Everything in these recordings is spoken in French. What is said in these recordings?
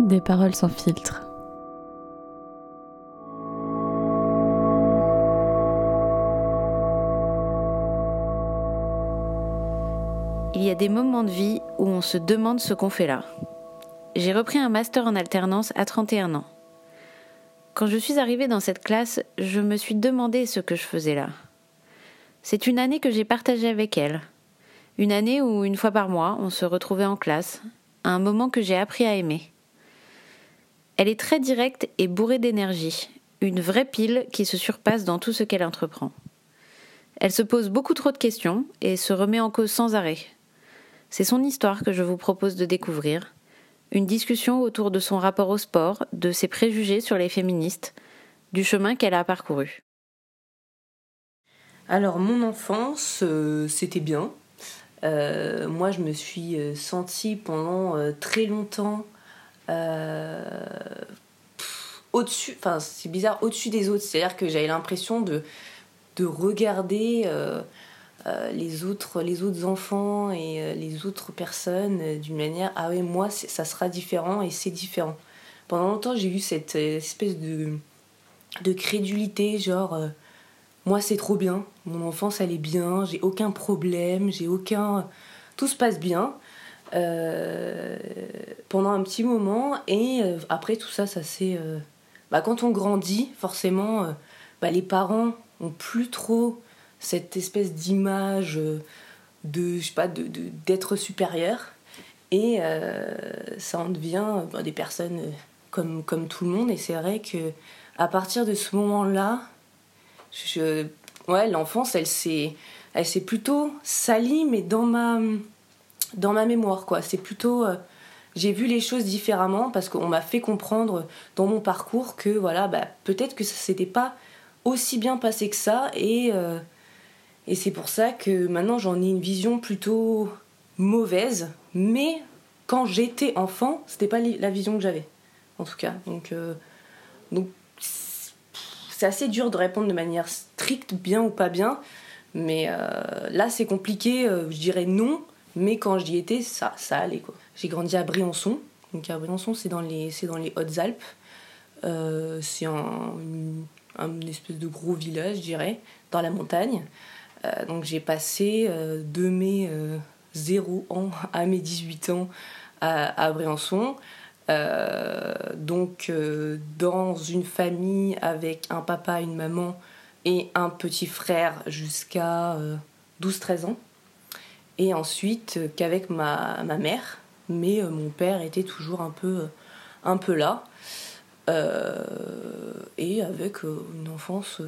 Des paroles sans filtre. Il y a des moments de vie où on se demande ce qu'on fait là. J'ai repris un master en alternance à 31 ans. Quand je suis arrivée dans cette classe, je me suis demandé ce que je faisais là. C'est une année que j'ai partagée avec elle. Une année où, une fois par mois, on se retrouvait en classe, un moment que j'ai appris à aimer. Elle est très directe et bourrée d'énergie, une vraie pile qui se surpasse dans tout ce qu'elle entreprend. Elle se pose beaucoup trop de questions et se remet en cause sans arrêt. C'est son histoire que je vous propose de découvrir, une discussion autour de son rapport au sport, de ses préjugés sur les féministes, du chemin qu'elle a parcouru. Alors mon enfance, euh, c'était bien. Euh, moi, je me suis euh, sentie pendant très longtemps au-dessus, enfin c'est bizarre, au-dessus des autres. C'est-à-dire que j'avais l'impression de, de regarder les, autres, les autres enfants et les autres personnes d'une manière, ah oui, moi, ça sera différent et c'est différent. Pendant longtemps, j'ai eu cette espèce de, de crédulité, genre moi c'est trop bien, mon enfance elle est bien, j'ai aucun problème, j'ai aucun... Tout se passe bien. Euh, pendant un petit moment. Et euh, après tout ça, ça c'est... Euh, bah, quand on grandit, forcément, bah, les parents ont plus trop cette espèce d'image de, je sais pas, d'être de, d'être supérieur. Et ça en devient bah, des personnes comme, comme tout le monde. Et c'est vrai que à partir de ce moment-là, ouais, l'enfance, elle s'est, elle plutôt salie, mais dans ma, dans ma mémoire, quoi. C'est plutôt, euh, j'ai vu les choses différemment parce qu'on m'a fait comprendre dans mon parcours que, voilà, bah, peut-être que ça s'était pas aussi bien passé que ça, et, euh, et c'est pour ça que maintenant j'en ai une vision plutôt mauvaise, mais quand j'étais enfant, c'était pas la vision que j'avais, en tout cas. Donc, euh, donc c'est assez dur de répondre de manière stricte, bien ou pas bien. Mais euh, là, c'est compliqué, euh, je dirais non. Mais quand j'y étais, ça, ça allait. quoi. J'ai grandi à Briançon. Donc à Briançon, c'est dans les, les Hautes-Alpes. Euh, c'est un, espèce de gros village, je dirais, dans la montagne. donc j'ai passé de mes 0 ans à mes 18 ans à Briançon. Euh, donc euh, dans une famille avec un papa, une maman et un petit frère jusqu'à 12-13 euh, ans. Et ensuite qu'avec ma, ma, mère, mais mon père était toujours un peu, un peu là. et avec une enfance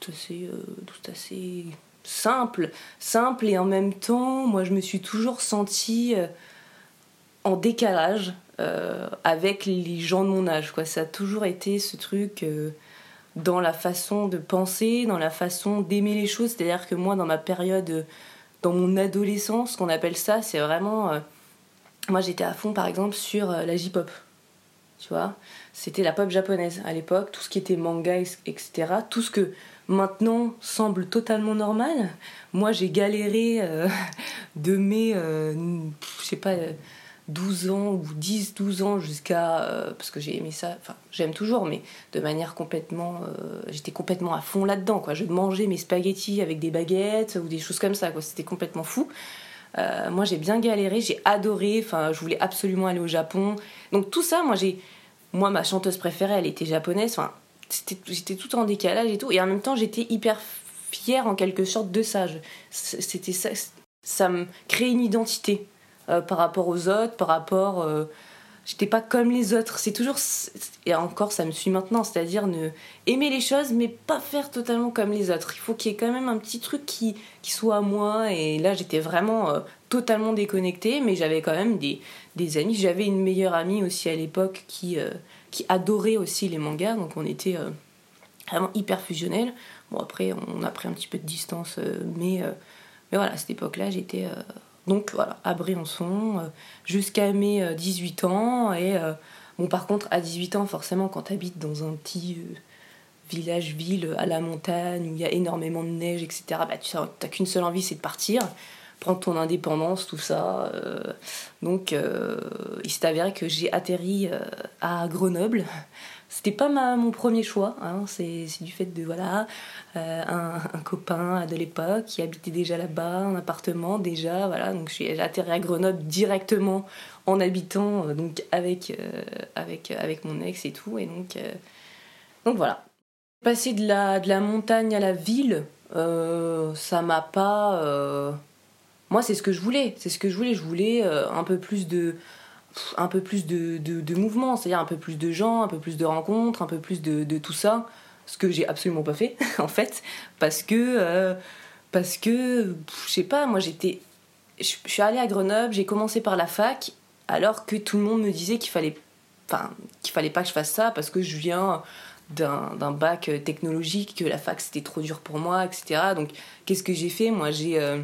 tout assez, tout assez simple, simple et en même temps, moi je me suis toujours sentie en décalage euh, avec les gens de mon âge. Quoi. Ça a toujours été ce truc euh, dans la façon de penser, dans la façon d'aimer les choses. C'est-à-dire que moi, dans ma période, dans mon adolescence, qu'on appelle ça, c'est vraiment... Euh, moi, j'étais à fond, par exemple, sur la J-pop. Tu vois? C'était la pop japonaise à l'époque, tout ce qui était manga, etc. Tout ce que maintenant semble totalement normal. Moi, j'ai galéré de mes... je sais pas 12 ans ou 10, 12 ans jusqu'à. Euh, parce que j'ai aimé ça, enfin, j'aime toujours, mais de manière complètement. Euh, j'étais complètement à fond là-dedans, quoi. Je mangeais mes spaghettis avec des baguettes ou des choses comme ça, quoi. C'était complètement fou. Euh, moi, j'ai bien galéré, j'ai adoré, enfin, je voulais absolument aller au Japon. Donc, tout ça, moi, j'ai. Moi, ma chanteuse préférée, elle était japonaise, enfin, j'étais tout en décalage et tout. Et en même temps, j'étais hyper fière en quelque sorte de ça. C'était ça. Ça me crée une identité euh, par rapport aux autres, par rapport. Euh, j'étais pas comme les autres. C'est toujours. Et encore, ça me suit maintenant. C'est-à-dire ne aimer les choses, mais pas faire totalement comme les autres. Il faut qu'il y ait quand même un petit truc qui, qui soit à moi. Et là, j'étais vraiment euh, totalement déconnectée, mais j'avais quand même des, amis. J'avais une meilleure amie aussi à l'époque qui, qui adorait aussi les mangas. Donc on était vraiment hyper fusionnels. Bon, après, on a pris un petit peu de distance, mais, mais voilà, à cette époque-là, j'étais donc voilà, à Briançon, euh, jusqu'à mes 18 euh, ans. Et euh, bon, par contre, à 18 ans, forcément, quand tu habites dans un petit village-ville à la montagne où il y a énormément de neige, etc., bah, tu n'as qu'une seule envie, c'est de partir. prendre ton indépendance, tout ça. donc, il s'est avéré que j'ai atterri à Grenoble. C'était pas ma, mon premier choix, hein. c'est du fait de voilà un, un, copain de l'époque qui habitait déjà là-bas, un appartement déjà, voilà. Donc j'ai atterri à Grenoble directement en habitant donc avec avec avec mon ex et tout, et donc donc voilà. Passer de la, de la montagne à la ville, euh, ça m'a pas. Euh, moi, c'est ce que je voulais. C'est ce que je voulais. Je voulais euh, un peu plus de. Un peu plus de, de, mouvement, c'est-à-dire un peu plus de gens, un peu plus de rencontres, un peu plus de, de tout ça. Ce que j'ai absolument pas fait, en fait. Parce que. parce que. Je sais pas, moi j'étais. Je suis allée à Grenoble, j'ai commencé par la fac, alors que tout le monde me disait qu'il fallait. Enfin, qu'il fallait pas que je fasse ça parce que je viens d'un bac euh, technologique, que la fac c'était trop dur pour moi, etc. Donc qu'est-ce que j'ai fait? Moi j'ai, euh,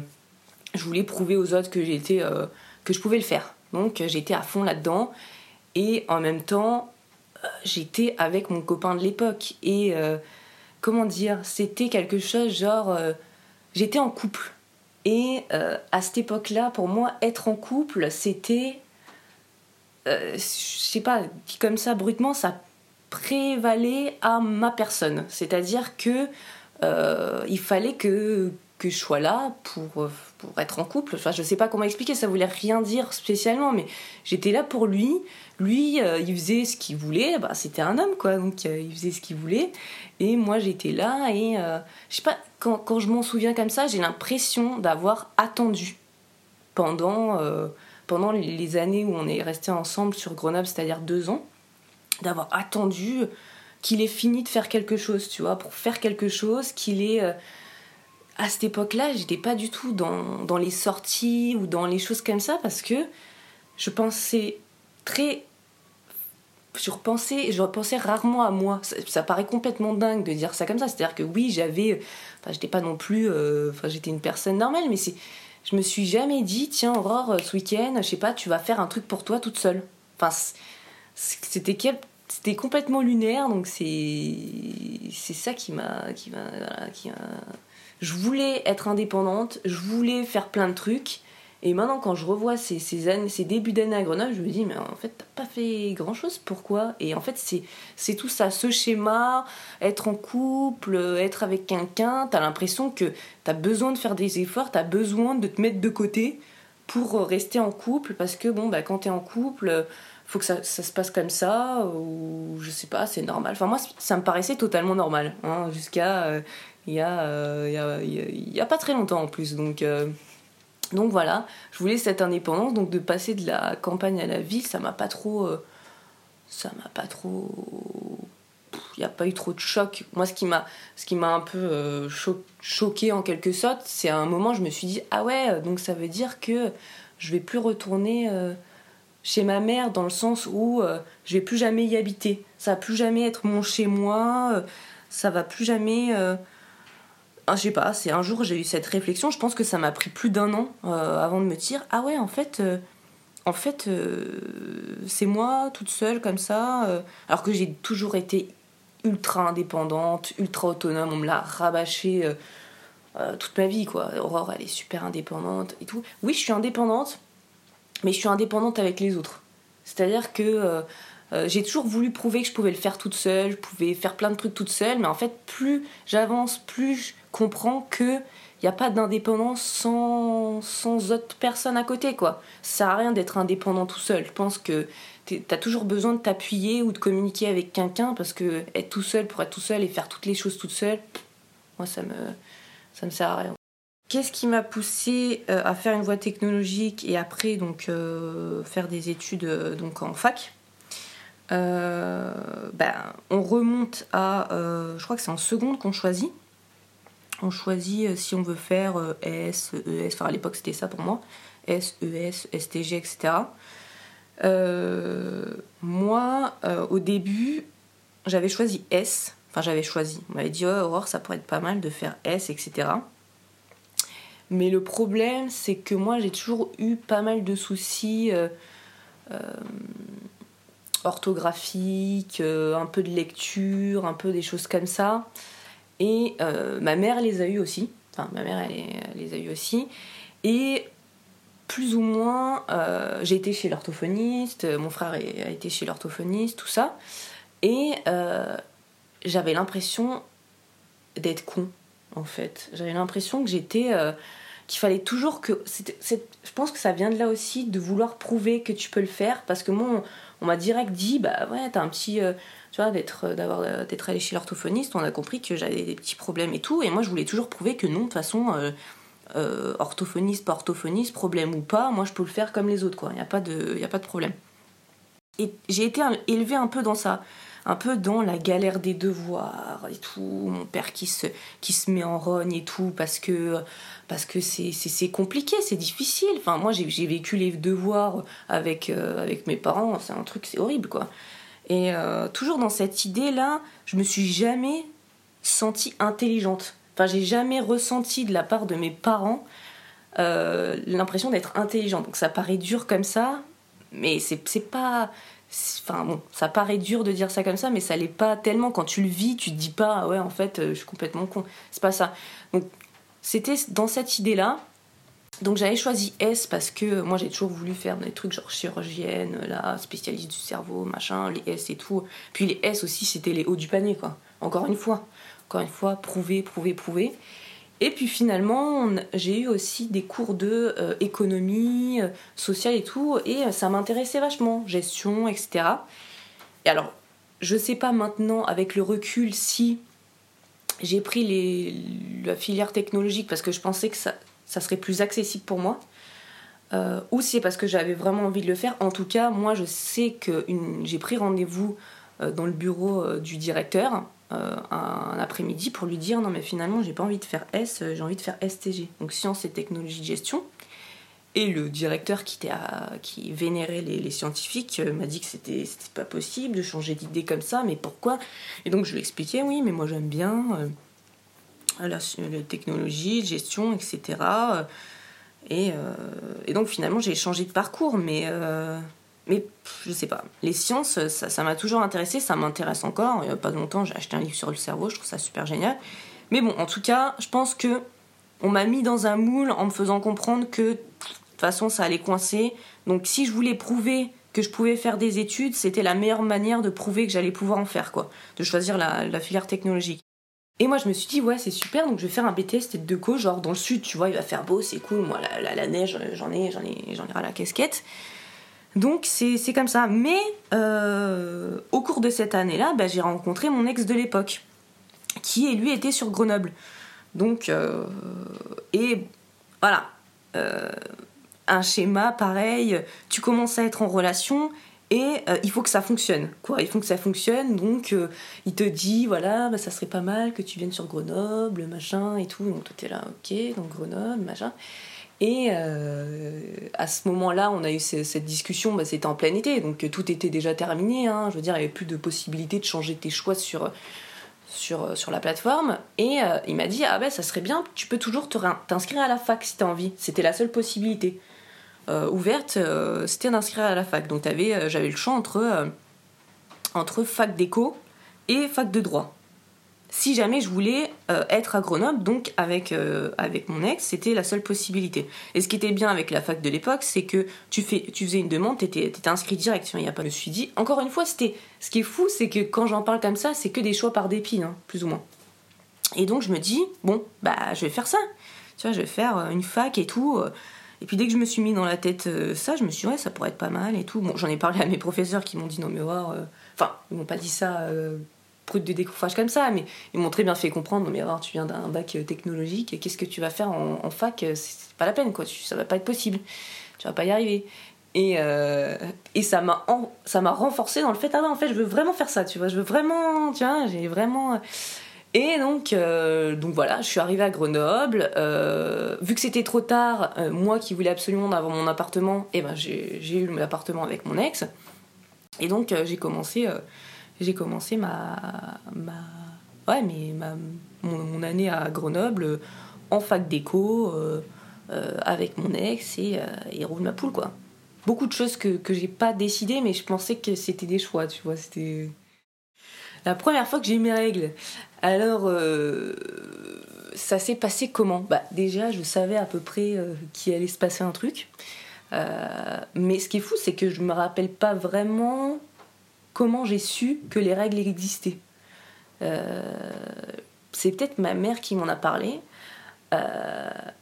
je voulais prouver aux autres que j'étais, euh, que je pouvais le faire. Donc j'étais à fond là-dedans. Et en même temps j'étais avec mon copain de l'époque. Et comment dire, c'était quelque chose genre j'étais en couple. Et à cette époque-là pour moi être en couple c'était je sais pas comme ça brutement ça prévalait à ma personne. C'est-à-dire que euh, il fallait que, que je sois là pour, pour être en couple. Enfin, je sais pas comment expliquer, ça voulait rien dire spécialement, mais j'étais là pour lui. Lui, euh, il faisait ce qu'il voulait, bah, c'était un homme quoi, donc euh, il faisait ce qu'il voulait. Et moi j'étais là et je sais pas, quand, quand je m'en souviens comme ça, j'ai l'impression d'avoir attendu pendant, pendant les années où on est resté ensemble sur Grenoble, c'est-à-dire deux ans d'avoir attendu qu'il ait fini de faire quelque chose, tu vois, pour faire quelque chose, qu'il est... À cette époque-là, j'étais pas du tout dans, dans, les sorties ou dans les choses comme ça parce que je pensais très. Je repensais, je repensais rarement à moi. Ça, paraît complètement dingue de dire ça comme ça. C'est-à-dire que oui, j'avais. Enfin, j'étais pas non plus. euh, Enfin, j'étais une personne normale, mais c'est. Je me suis jamais dit, tiens, Aurore, ce week-end, je sais pas, tu vas faire un truc pour toi toute seule. Enfin, c'était c'était complètement lunaire donc c'est c'est ça qui m'a qui m'a je voulais être indépendante je voulais faire plein de trucs et maintenant quand je revois ces, ces, ces débuts d'année à Grenoble je me dis mais en fait t'as pas fait grand chose pourquoi? Et en fait c'est tout ça ce schéma être en couple être avec quelqu'un t'as l'impression que t'as besoin de faire des efforts t'as besoin de te mettre de côté pour rester en couple parce que bon bah quand t'es en couple faut que ça, ça, se passe comme ça, ou je sais pas, c'est normal. Enfin, moi, ça me paraissait totalement normal, hein, jusqu'à euh, il y, euh, a pas très longtemps en plus. Donc, euh, donc voilà, je voulais cette indépendance, donc de passer de la campagne à la ville, ça m'a pas trop. ça m'a pas trop. Il n'y a pas eu trop de choc. Moi, ce qui m'a, ce qui m'a un peu choqué en quelque sorte, c'est à un moment, je me suis dit, ah ouais, donc ça veut dire que je vais plus retourner chez ma mère dans le sens où euh, je vais plus jamais y habiter. Ça va plus jamais être mon chez moi. Euh, ça va plus jamais. Euh... Ah, je sais pas. C'est un jour j'ai eu cette réflexion. Je pense que ça m'a pris plus d'un an euh, avant de me dire ah ouais en fait en fait c'est moi toute seule comme ça. alors que j'ai toujours été ultra indépendante, ultra autonome. On me l'a rabâché. toute ma vie quoi. Aurore elle est super indépendante et tout. Oui je suis indépendante mais je suis indépendante avec les autres. C'est-à-dire que euh, j'ai toujours voulu prouver que je pouvais le faire toute seule, je pouvais faire plein de trucs toute seule, mais en fait, plus j'avance, plus je comprends que il n'y a pas d'indépendance sans, sans autre personne à côté, quoi. Ça sert à rien d'être indépendant tout seul. Je pense que tu as toujours besoin de t'appuyer ou de communiquer avec quelqu'un parce que être tout seul pour être tout seul et faire toutes les choses toute seule, moi, ça me, ça me sert à rien. Qu'est-ce qui m'a poussé euh, à faire une voie technologique et après donc euh, faire des études donc en fac? Ben, on remonte à je crois que c'est en seconde qu'on choisit on choisit si on veut faire S, ES, enfin à l'époque c'était ça pour moi, S, ES, STG, etc. moi, au début, j'avais choisi S, enfin j'avais choisi, on m'avait dit oh, ça pourrait être pas mal de faire S, etc. Mais le problème, c'est que moi, j'ai toujours eu pas mal de soucis euh, euh, orthographiques, euh, un peu de lecture, un peu des choses comme ça. Et ma mère les a eu aussi. Enfin, ma mère, elle, les a eu aussi. Et plus ou moins, euh, j'ai été chez l'orthophoniste, mon frère a été chez l'orthophoniste, tout ça. Et euh, j'avais l'impression d'être con, en fait. J'avais l'impression que j'étais. Euh, qu'il fallait toujours que. je pense que ça vient de là aussi, de vouloir prouver que tu peux le faire. Parce que moi, on, m'a direct dit bah ouais, t'as un petit. tu vois, d'être, d'avoir, d'être allé chez l'orthophoniste, on a compris que j'avais des petits problèmes et tout. Et moi, je voulais toujours prouver que non, de toute façon euh, orthophoniste, pas orthophoniste, problème ou pas, moi je peux le faire comme les autres, quoi. Il n'y a, pas de, pas de problème. Et j'ai été élevée un peu dans ça, un peu dans la galère des devoirs et tout, mon père qui se, qui se met en rogne et tout, parce que parce que c'est compliqué, c'est difficile. Enfin, moi j'ai vécu les devoirs avec, euh, avec mes parents, c'est un truc, c'est horrible, quoi. Et euh, toujours dans cette idée-là, je me suis jamais sentie intelligente. Enfin, j'ai jamais ressenti de la part de mes parents euh, l'impression d'être intelligente. Donc ça paraît dur comme ça, mais c'est pas. Enfin bon, ça paraît dur de dire ça comme ça, mais ça l'est pas tellement. Quand tu le vis, tu te dis pas, ah ouais, en fait, euh, je suis complètement con. C'est pas ça. Donc c'était dans cette idée-là. Donc j'avais choisi S parce que moi j'ai toujours voulu faire des trucs genre chirurgienne, là, spécialiste du cerveau, machin, les S et tout. Puis les S aussi, c'était les hauts du panier, quoi. Encore une fois. Encore une fois, prouver, prouver, prouver. Et puis finalement, j'ai eu aussi des cours de euh, économie euh, sociale et tout, et euh, ça m'intéressait vachement, gestion, etc. Et alors, je sais pas maintenant avec le recul si j'ai pris la filière technologique parce que je pensais que ça serait plus accessible pour moi, ou si c'est parce que j'avais vraiment envie de le faire. En tout cas, moi, je sais que j'ai pris rendez-vous dans le bureau du directeur euh, un, après-midi pour lui dire non mais finalement j'ai pas envie de faire S, euh, j'ai envie de faire STG, donc sciences et technologies de gestion. Et le directeur qui, vénérait les, scientifiques euh, m'a dit que c'était pas possible de changer d'idée comme ça, mais pourquoi? Et donc je lui expliquais oui mais moi j'aime bien la, technologie, gestion, etc. Et, et donc finalement j'ai changé de parcours, mais mais je sais pas. Les sciences, ça m'a toujours intéressé, ça m'intéresse encore. Il n'y a pas longtemps, j'ai acheté un livre sur le cerveau, je trouve ça super génial. Mais bon, en tout cas, je pense que on m'a mis dans un moule en me faisant comprendre que de toute façon ça allait coincer. Donc si je voulais prouver que je pouvais faire des études, c'était la meilleure manière de prouver que j'allais pouvoir en faire, quoi. De choisir la, filière technologique. Et moi, je me suis dit, ouais, c'est super, donc je vais faire un BTS tête de co, genre dans le sud, tu vois, il va faire beau, c'est cool. Moi, la, neige, j'en ai, j'en ai, j'en ai à la casquette. Donc c'est comme ça. Mais euh, au cours de cette année-là, bah, j'ai rencontré mon ex de l'époque, qui lui était sur Grenoble. Donc, euh, et voilà, euh, un schéma pareil, tu commences à être en relation et il faut que ça fonctionne. Quoi. Il faut que ça fonctionne, donc il te dit, voilà, bah, ça serait pas mal que tu viennes sur Grenoble, machin et tout. Donc toi t'es là, ok, donc Grenoble, machin. Et euh, à ce moment-là, on a eu cette discussion, bah, c'était en plein été, donc tout était déjà terminé. Hein. je veux dire, il n'y avait plus de possibilité de changer tes choix sur, sur, sur la plateforme. Et euh, il m'a dit Ah ben, ça serait bien, tu peux toujours t'inscrire à la fac si tu as envie. C'était la seule possibilité euh, ouverte, c'était d'inscrire à la fac. Donc j'avais le choix entre, entre fac d'éco et fac de droit si jamais je voulais euh, être à Grenoble, donc avec, euh, avec mon ex, c'était la seule possibilité. Et ce qui était bien avec la fac de l'époque, c'est que tu, fais, tu faisais une demande, tu étais, inscrit direct. Il y a pas, je me suis dit, encore une fois, c'était ce qui est fou, c'est que quand j'en parle comme ça, c'est que des choix par dépit, hein, plus ou moins. Et donc je me dis, bon, bah je vais faire ça. Tu vois, je vais faire euh, une fac et tout. Et puis dès que je me suis mis dans la tête ça, je me suis dit, ouais, ça pourrait être pas mal et tout. Bon, j'en ai parlé à mes professeurs qui m'ont dit, non mais voir. Enfin, ils m'ont pas dit ça brut de décoffrage comme ça, mais ils m'ont très bien fait comprendre, mais alors tu viens d'un bac euh, technologique, qu'est-ce que tu vas faire en, fac euh, C'est pas la peine, quoi, ça va pas être possible, tu vas pas y arriver. Et, euh, et ça m'a ça renforcé dans le fait, ah non, en fait, je veux vraiment faire ça, tu vois, je veux vraiment, tu vois, j'ai vraiment... Et donc, donc voilà, je suis arrivée à Grenoble. vu que c'était trop tard, moi qui voulais absolument avoir mon appartement, et eh ben j'ai eu l'appartement avec mon ex. Et donc j'ai commencé j'ai commencé ma, ouais, mais ma, mon, année à Grenoble en fac d'éco euh, euh, avec mon ex et, euh, et roule ma poule quoi. Beaucoup de choses que, que j'ai pas décidé mais je pensais que c'était des choix, tu vois, c'était la première fois que j'ai mes règles. Alors ça s'est passé comment? Bah déjà, je savais à peu près qu'il allait se passer un truc. mais ce qui est fou, c'est que je me rappelle pas vraiment comment j'ai su que les règles existaient. c'est peut-être ma mère qui m'en a parlé.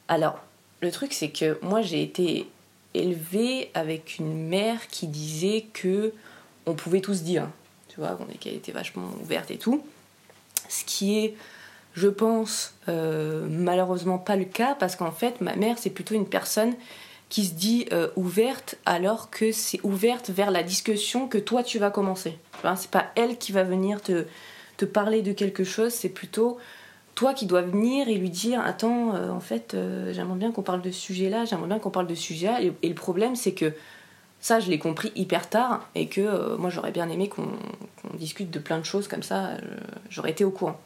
alors, le truc, c'est que moi, j'ai été élevée avec une mère qui disait que on pouvait tout se dire, tu vois, qu'elle était vachement ouverte et tout. Ce qui est, je pense, euh, malheureusement pas le cas parce qu'en fait, ma mère, c'est plutôt une personne qui se dit euh, ouverte alors que c'est ouverte vers la discussion que toi tu vas commencer. C'est pas elle qui va venir te, parler de quelque chose, c'est plutôt toi qui dois venir et lui dire attends euh, en fait j'aimerais bien qu'on parle de ce sujet là j'aimerais bien qu'on parle de ce sujet là et, le problème c'est que ça, je l'ai compris hyper tard et que euh, moi, j'aurais bien aimé qu'on discute de plein de choses comme ça. Euh, j'aurais été au courant.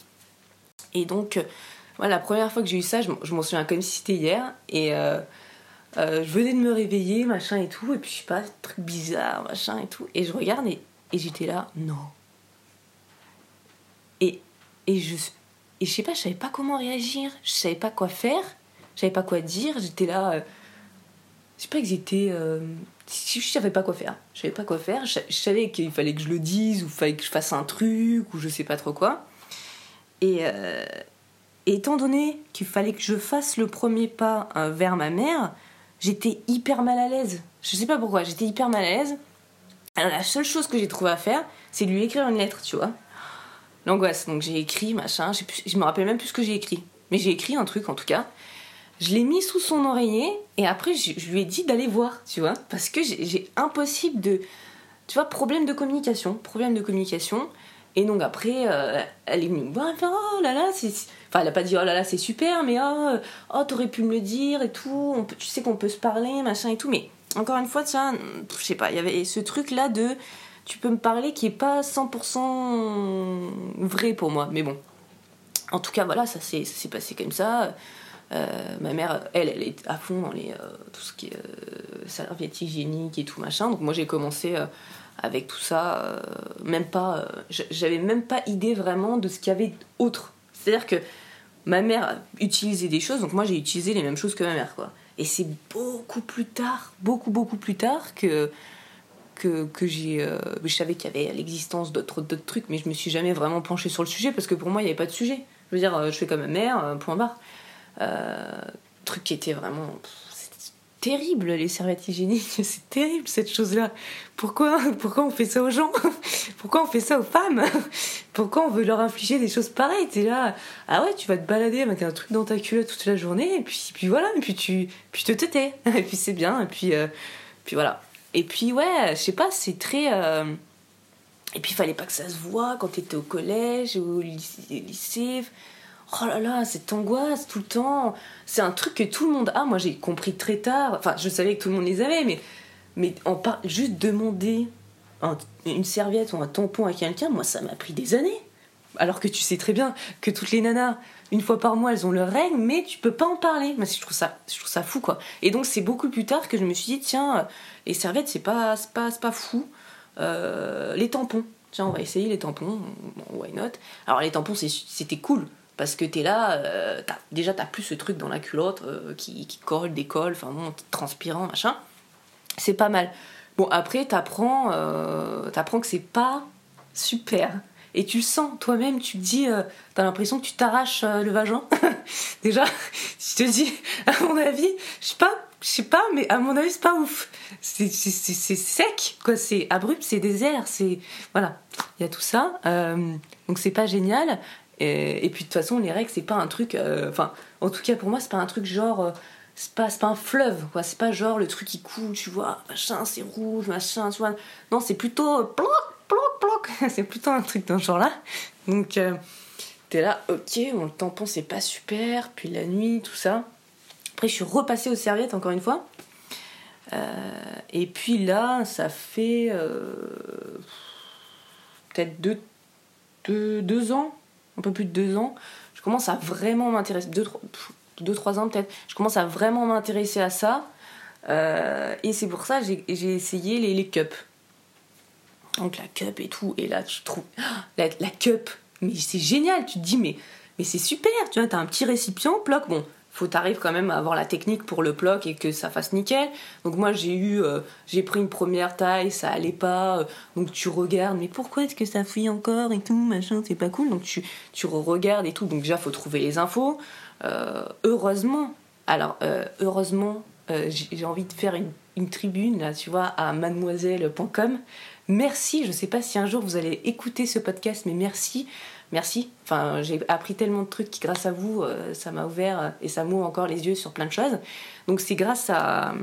Et donc, la première fois que j'ai eu ça, je, m'en souviens comme si c'était hier. Et euh, je venais de me réveiller, machin et tout. Et puis, je sais pas, truc bizarre, machin et tout. Et je regarde et, j'étais là, non. Et, et je et je sais pas, je savais pas comment réagir, je savais pas quoi faire, je savais pas quoi dire, j'étais là. je sais pas que j'étais je savais pas quoi faire. Je savais pas quoi faire. Je, savais qu'il fallait que je le dise ou fallait que je fasse un truc ou je sais pas trop quoi. Et, euh, étant donné qu'il fallait que je fasse le premier pas euh, vers ma mère, j'étais hyper mal à l'aise. Je sais pas pourquoi, j'étais hyper mal à l'aise. Alors la seule chose que j'ai trouvé à faire, c'est de lui écrire une lettre, tu vois. L'angoisse. Donc j'ai écrit, machin, je me rappelle même plus ce que j'ai écrit. Mais j'ai écrit un truc en tout cas. Je l'ai mis sous son oreiller et après je, lui ai dit d'aller voir, tu vois, parce que j'ai impossible de, tu vois, problème de communication, problème de communication. Et donc après, euh, elle est venue oh là là, c'est... Elle a pas dit oh là là, c'est super, mais oh, oh t'aurais pu me le dire et tout, tu sais qu'on peut se parler, machin et tout. Mais encore une fois, ça, je sais pas, il y avait ce truc-là de tu peux me parler qui est pas 100% vrai pour moi. Mais bon, en tout cas, voilà, ça s'est passé comme ça. Euh, ma mère, elle, elle est à fond dans les, euh, tout ce qui est euh, serviettes hygiéniques et tout machin. Donc moi j'ai commencé avec tout ça, même pas, j'avais même pas idée vraiment de ce qu'il y avait autre. C'est-à-dire que ma mère utilisait des choses, donc moi j'ai utilisé les mêmes choses que ma mère, quoi. Et c'est beaucoup plus tard, beaucoup beaucoup plus tard que que, que j'ai, je savais qu'il y avait l'existence d'autres d'autres trucs, mais je me suis jamais vraiment penchée sur le sujet parce que pour moi il n'y avait pas de sujet. Je veux dire, je fais comme ma mère, point barre. Euh, truc qui était vraiment terrible les serviettes hygiéniques, c'est terrible cette chose-là. Pourquoi Pourquoi on fait ça aux gens Pourquoi on fait ça aux femmes Pourquoi on veut leur infliger des choses pareilles? T'es là, ah ouais, tu vas te balader avec un truc dans ta culotte toute la journée, et puis, puis voilà, et puis tu, puis te tais, et puis c'est bien, et puis, euh, puis voilà. Et puis ouais, je sais pas, c'est très. Euh, et puis il fallait pas que ça se voit quand t'étais au collège ou au lycée oh là là, cette angoisse tout le temps. C'est un truc que tout le monde a. Moi, j'ai compris très tard. Enfin, je savais que tout le monde les avait, mais, mais en juste demander une serviette ou un tampon à quelqu'un, moi, ça m'a pris des années. Alors que tu sais très bien que toutes les nanas, une fois par mois, elles ont leur règle, mais tu peux pas en parler. Moi, je trouve ça, je trouve ça fou, quoi. Et donc, c'est beaucoup plus tard que je me suis dit, tiens, les serviettes, c'est pas, pas, pas fou. Euh, les tampons. Tiens, on va essayer les tampons. why not? Alors, les tampons, c'était cool parce que t'es là, euh, as, déjà t'as plus ce truc dans la culotte euh, qui, colle, décolle, enfin bon, transpirant, machin. C'est pas mal. Bon, après, t'apprends, euh, que c'est pas super. Et tu le sens toi-même, tu te dis, euh, t'as l'impression que tu t'arraches le vagin. déjà, je te dis, à mon avis, je sais pas, je sais pas, mais à mon avis, c'est pas ouf. C'est sec, quoi. C'est abrupt, c'est désert, c'est. Voilà. Il y a tout ça. donc c'est pas génial. Et, puis de toute façon, les règles, c'est pas un truc. Euh, enfin, en tout cas pour moi, c'est pas un truc genre. Euh, c'est pas, pas un fleuve, quoi. C'est pas genre le truc qui coule, tu vois, machin, c'est rouge, machin, tu vois. Non, c'est plutôt. Ploc, ploc, ploc. c'est plutôt un truc ce genre-là. Donc, euh, t'es là, ok, bon, le tampon, c'est pas super. Puis la nuit, tout ça. Après, je suis repassée aux serviettes encore une fois. et puis là, ça fait. peut-être deux, deux, deux ans un peu plus de deux ans, je commence à vraiment m'intéresser, deux, deux, trois ans peut-être, je commence à vraiment m'intéresser à ça. Euh, et c'est pour ça que j'ai essayé les, les cups. Donc la cup et tout, et là tu trouves la, la cup, mais c'est génial, tu te dis mais mais c'est super, tu vois, t'as un petit récipient, ploc, bon, faut t'arriver quand même à avoir la technique pour le ploc et que ça fasse nickel. Donc moi j'ai eu, euh, j'ai pris une première taille, ça allait pas, euh, donc tu regardes, mais pourquoi est-ce que ça fuit encore et tout, machin, c'est pas cool. Donc tu, tu regardes et tout, donc déjà faut trouver les infos. Euh, heureusement, alors heureusement, j'ai envie de faire une, une, tribune là, tu vois, à mademoiselle.com. Merci, je sais pas si un jour vous allez écouter ce podcast, mais merci merci. Enfin, j'ai appris tellement de trucs qui, grâce à vous, euh, ça m'a ouvert euh, et ça m'ouvre encore les yeux sur plein de choses. Donc, c'est grâce à,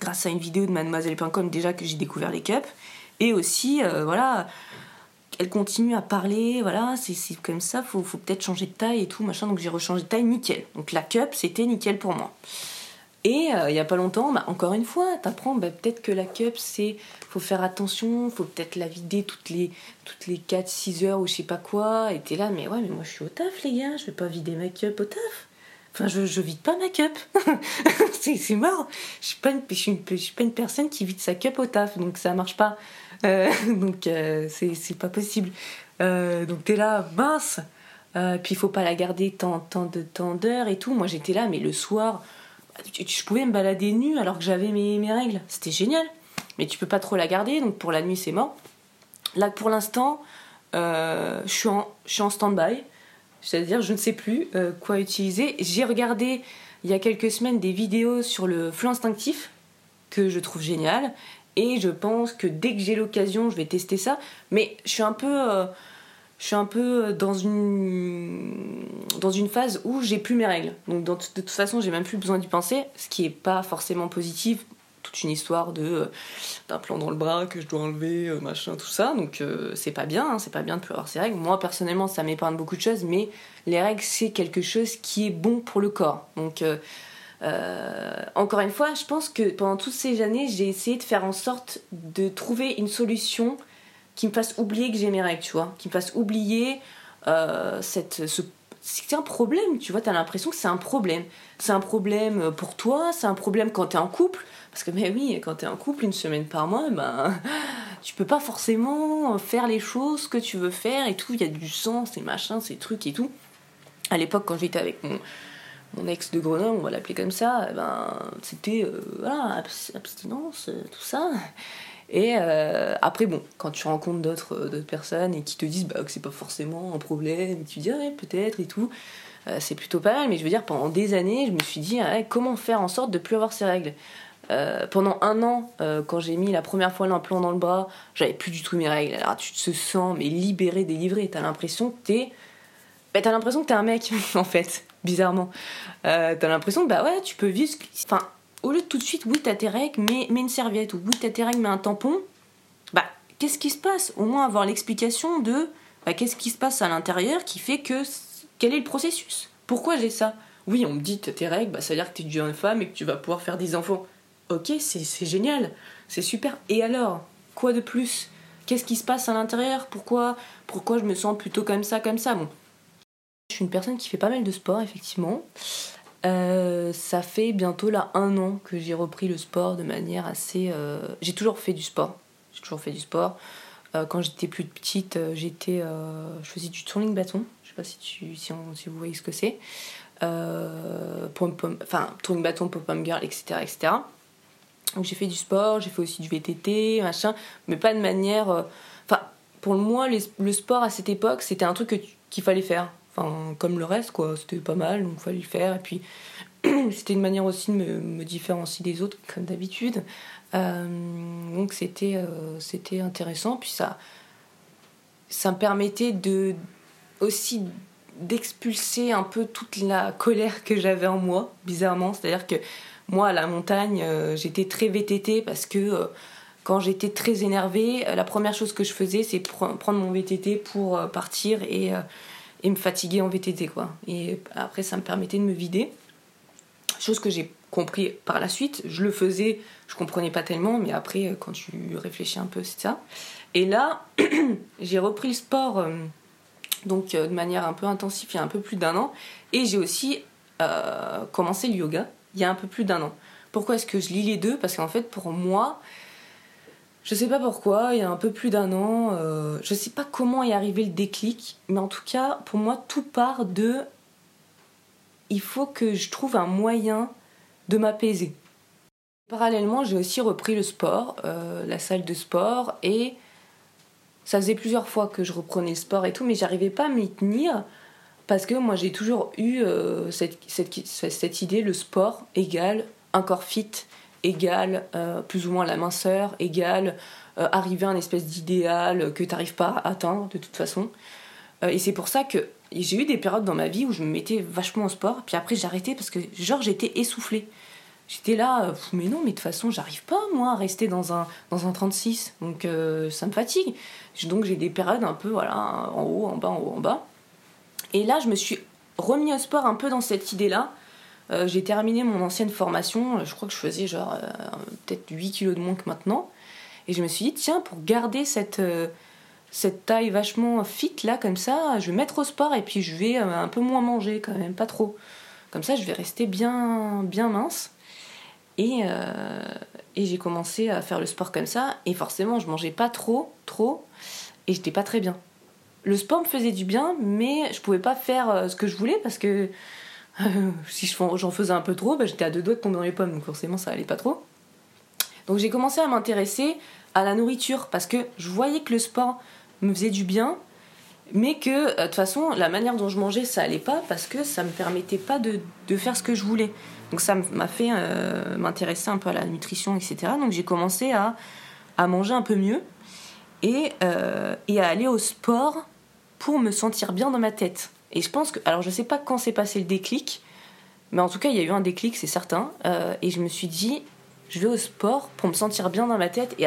grâce à une vidéo de mademoiselle.com déjà que j'ai découvert les cups. Et aussi, euh, voilà, elle continue à parler, voilà, c'est comme ça, faut, faut peut-être changer de taille et tout, machin. Donc, j'ai rechangé de taille, nickel. Donc, la cup, c'était nickel pour moi. Et il n'y a pas longtemps, bah, encore une fois, t'apprends bah, peut-être que la cup, c'est faut faire attention, faut peut-être la vider toutes les, toutes les 4-6 heures ou je sais pas quoi. Et t'es là, mais ouais, mais moi je suis au taf, les gars, je vais pas vider ma cup au taf. Enfin, je, je vide pas ma cup. c'est mort. Je suis, suis pas une personne qui vide sa cup au taf, donc ça marche pas. Euh, donc euh, c'est pas possible. Euh, donc t'es là, mince. puis il faut pas la garder tant, tant temps d'heures et tout. Moi j'étais là, mais le soir, je pouvais me balader nue alors que j'avais mes, règles. C'était génial mais tu peux pas trop la garder, donc pour la nuit c'est mort. Là pour l'instant, euh, je suis en, stand-by, c'est-à-dire je ne sais plus euh, quoi utiliser. J'ai regardé il y a quelques semaines des vidéos sur le flot instinctif que je trouve génial et je pense que dès que j'ai l'occasion je vais tester ça, mais je suis un peu... Euh, je suis un peu dans une, dans une phase où j'ai plus mes règles. Donc de toute façon, j'ai même plus besoin d'y penser, ce qui est pas forcément positif toute une histoire euh, d'un plan dans le bras que je dois enlever, euh, machin, tout ça. Donc euh, c'est pas bien, hein, c'est pas bien de plus avoir ces règles. Moi personnellement, ça m'épargne beaucoup de choses, mais les règles c'est quelque chose qui est bon pour le corps. Donc encore une fois, je pense que pendant toutes ces années, j'ai essayé de faire en sorte de trouver une solution qui me fasse oublier que j'ai mes règles, tu vois, qui me fasse oublier cette, ce c'est un problème, tu vois, t'as l'impression que c'est un problème. C'est un problème pour toi, c'est un problème quand t'es en couple, parce que, mais oui, quand t'es en couple une semaine par mois, ben, tu peux pas forcément faire les choses que tu veux faire et tout. Il y a du sang, ces machins, ces trucs et tout. À l'époque, quand j'étais avec mon, mon ex de Grenoble, on va l'appeler comme ça, eh ben, c'était euh, abstinence, euh, tout ça. Et euh, après, bon, quand tu rencontres d'autres personnes et qui te disent bah, que c'est pas forcément un problème, tu dis peut-être et tout, c'est plutôt pas mal. Mais je veux dire, pendant des années, je me suis dit comment faire en sorte de plus avoir ces règles? Euh, pendant un an, euh, quand j'ai mis la première fois l'implant dans le bras, j'avais plus du tout mes règles. Alors tu te sens mais libéré, délivré. T'as l'impression que t'es, bah, t'as l'impression que t'es un mec en fait, bizarrement. Euh, t'as l'impression que bah ouais, tu peux vivre. Enfin, au lieu de tout de suite, oui t'as tes règles, mais mets une serviette ou oui t'as tes règles, mais un tampon. Bah qu'est-ce qui se passe? Au moins avoir l'explication de bah, qu'est-ce qui se passe à l'intérieur qui fait que quel est le processus? Pourquoi j'ai ça? Oui, on me dit t'as tes règles, bah ça veut dire que t'es une femme et que tu vas pouvoir faire des enfants ok, c'est génial, c'est super. Et alors, quoi de plus? Qu'est-ce qui se passe à l'intérieur? Pourquoi Pourquoi je me sens plutôt comme ça, comme ça? Bon, je suis une personne qui fait pas mal de sport, effectivement. Euh, ça fait bientôt là un an que j'ai repris le sport de manière assez. Euh, j'ai toujours fait du sport. J'ai toujours fait du sport. Euh, quand j'étais plus petite, j'étais, je faisais du twirling bâton. Je sais pas si, tu, si, vous voyez ce que c'est. enfin, twirling bâton, pom-pom girl, etc., etc. Donc j'ai fait du sport, j'ai fait aussi du VTT, machin, mais pas de manière. Enfin, pour moi, le sport à cette époque, c'était un truc qu'il fallait faire. Enfin, comme le reste, quoi. C'était pas mal, donc il fallait le faire. Et puis, c'était une manière aussi de me, différencier des autres, comme d'habitude. Euh, donc c'était euh, c'était intéressant. Puis ça, ça me permettait aussi d'expulser un peu toute la colère que j'avais en moi, bizarrement. C'est-à-dire que moi, à la montagne, euh, j'étais très VTT parce que quand j'étais très énervée, la première chose que je faisais, c'est prendre mon VTT pour partir et, et, me fatiguer en VTT. Quoi. Et après, ça me permettait de me vider. Chose que j'ai compris par la suite. Je le faisais, je comprenais pas tellement, mais après, quand tu réfléchis un peu, c'est ça. Et là, j'ai repris le sport donc de manière un peu intensive il y a un peu plus d'un an. Et j'ai aussi commencé le yoga il y a un peu plus d'un an. Pourquoi est-ce que je lis les deux? Parce qu'en fait, pour moi, Je sais pas pourquoi, il y a un peu plus d'un an, euh, je sais pas comment est arrivé le déclic, mais en tout cas, pour moi, tout part de. Il faut que je trouve un moyen de m'apaiser. Parallèlement, j'ai aussi repris le sport, euh, la salle de sport, et ça faisait plusieurs fois que je reprenais le sport et tout, mais j'arrivais pas à m'y tenir parce que moi j'ai toujours eu euh, cette, cette, cette, idée le sport égale un corps fit, égale euh, plus ou moins la minceur, égale arriver à un espèce d'idéal que tu n'arrives pas à atteindre de toute façon. et c'est pour ça que j'ai eu des périodes dans ma vie où je me mettais vachement au sport, puis après j'arrêtais parce que genre j'étais essoufflée. J'étais là, euh, mais non, mais de toute façon, j'arrive pas, moi, à rester dans un, dans un 36. Donc, euh, ça me fatigue. Donc, j'ai des périodes un peu, voilà, en haut, en bas, en haut, en bas. Et là, je me suis remis au sport un peu dans cette idée-là. Euh, j'ai terminé mon ancienne formation. Je crois que je faisais genre peut-être 8 kilos de moins que maintenant. Et je me suis dit, tiens, pour garder cette, cette taille vachement fit là, comme ça, je vais mettre au sport et puis je vais un peu moins manger quand même, pas trop. Comme ça, je vais rester bien, bien mince. Et, euh, et j'ai commencé à faire le sport comme ça. Et forcément, je mangeais pas trop, trop. Et j'étais pas très bien. Le sport me faisait du bien, mais je pouvais pas faire euh, ce que je voulais parce que euh, si j'en faisais un peu trop, bah, j'étais à deux doigts de tomber dans les pommes. Donc forcément, ça allait pas trop. Donc j'ai commencé à m'intéresser à la nourriture parce que je voyais que le sport me faisait du bien, mais que de toute façon, la manière dont je mangeais, ça allait pas parce que ça me permettait pas de, de faire ce que je voulais. Donc ça m'a fait euh, m'intéresser un peu à la nutrition, etc. Donc j'ai commencé à, à, manger un peu mieux et, euh, et, à aller au sport pour me sentir bien dans ma tête. Et je pense que, alors je sais pas quand s'est passé le déclic, mais en tout cas il y a eu un déclic, c'est certain. Euh, et je me suis dit, je vais au sport pour me sentir bien dans ma tête. Et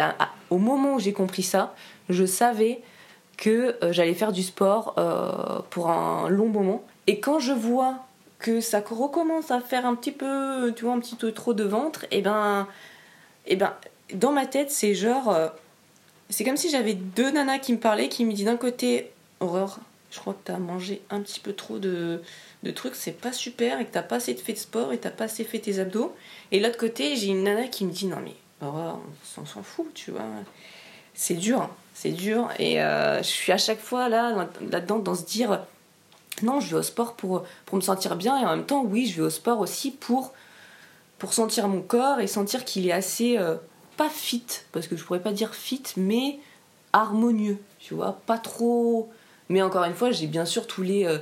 au moment où j'ai compris ça, je savais que j'allais faire du sport pour un long moment. Et quand je vois que ça recommence à faire un petit peu, tu vois, un petit peu trop de ventre, et ben, et ben dans ma tête, c'est genre. Euh, c'est comme si j'avais deux nanas qui me parlaient, qui me disent d'un côté, horreur, je crois que t'as mangé un petit peu trop de, de trucs, c'est pas super, et que t'as pas assez fait de sport, et t'as pas assez fait tes abdos. Et l'autre côté, j'ai une nana qui me dit, non mais, on s'en fout, tu vois. C'est dur, c'est dur, et euh, je suis à chaque fois là, là-dedans, dans se dire non, je vais au sport pour, pour me sentir bien et en même temps, oui, je vais au sport aussi pour, pour sentir mon corps et sentir qu'il est assez, euh, pas fit, parce que je pourrais pas dire fit, mais harmonieux, tu vois, pas trop. Mais encore une fois, j'ai bien sûr tous les, euh,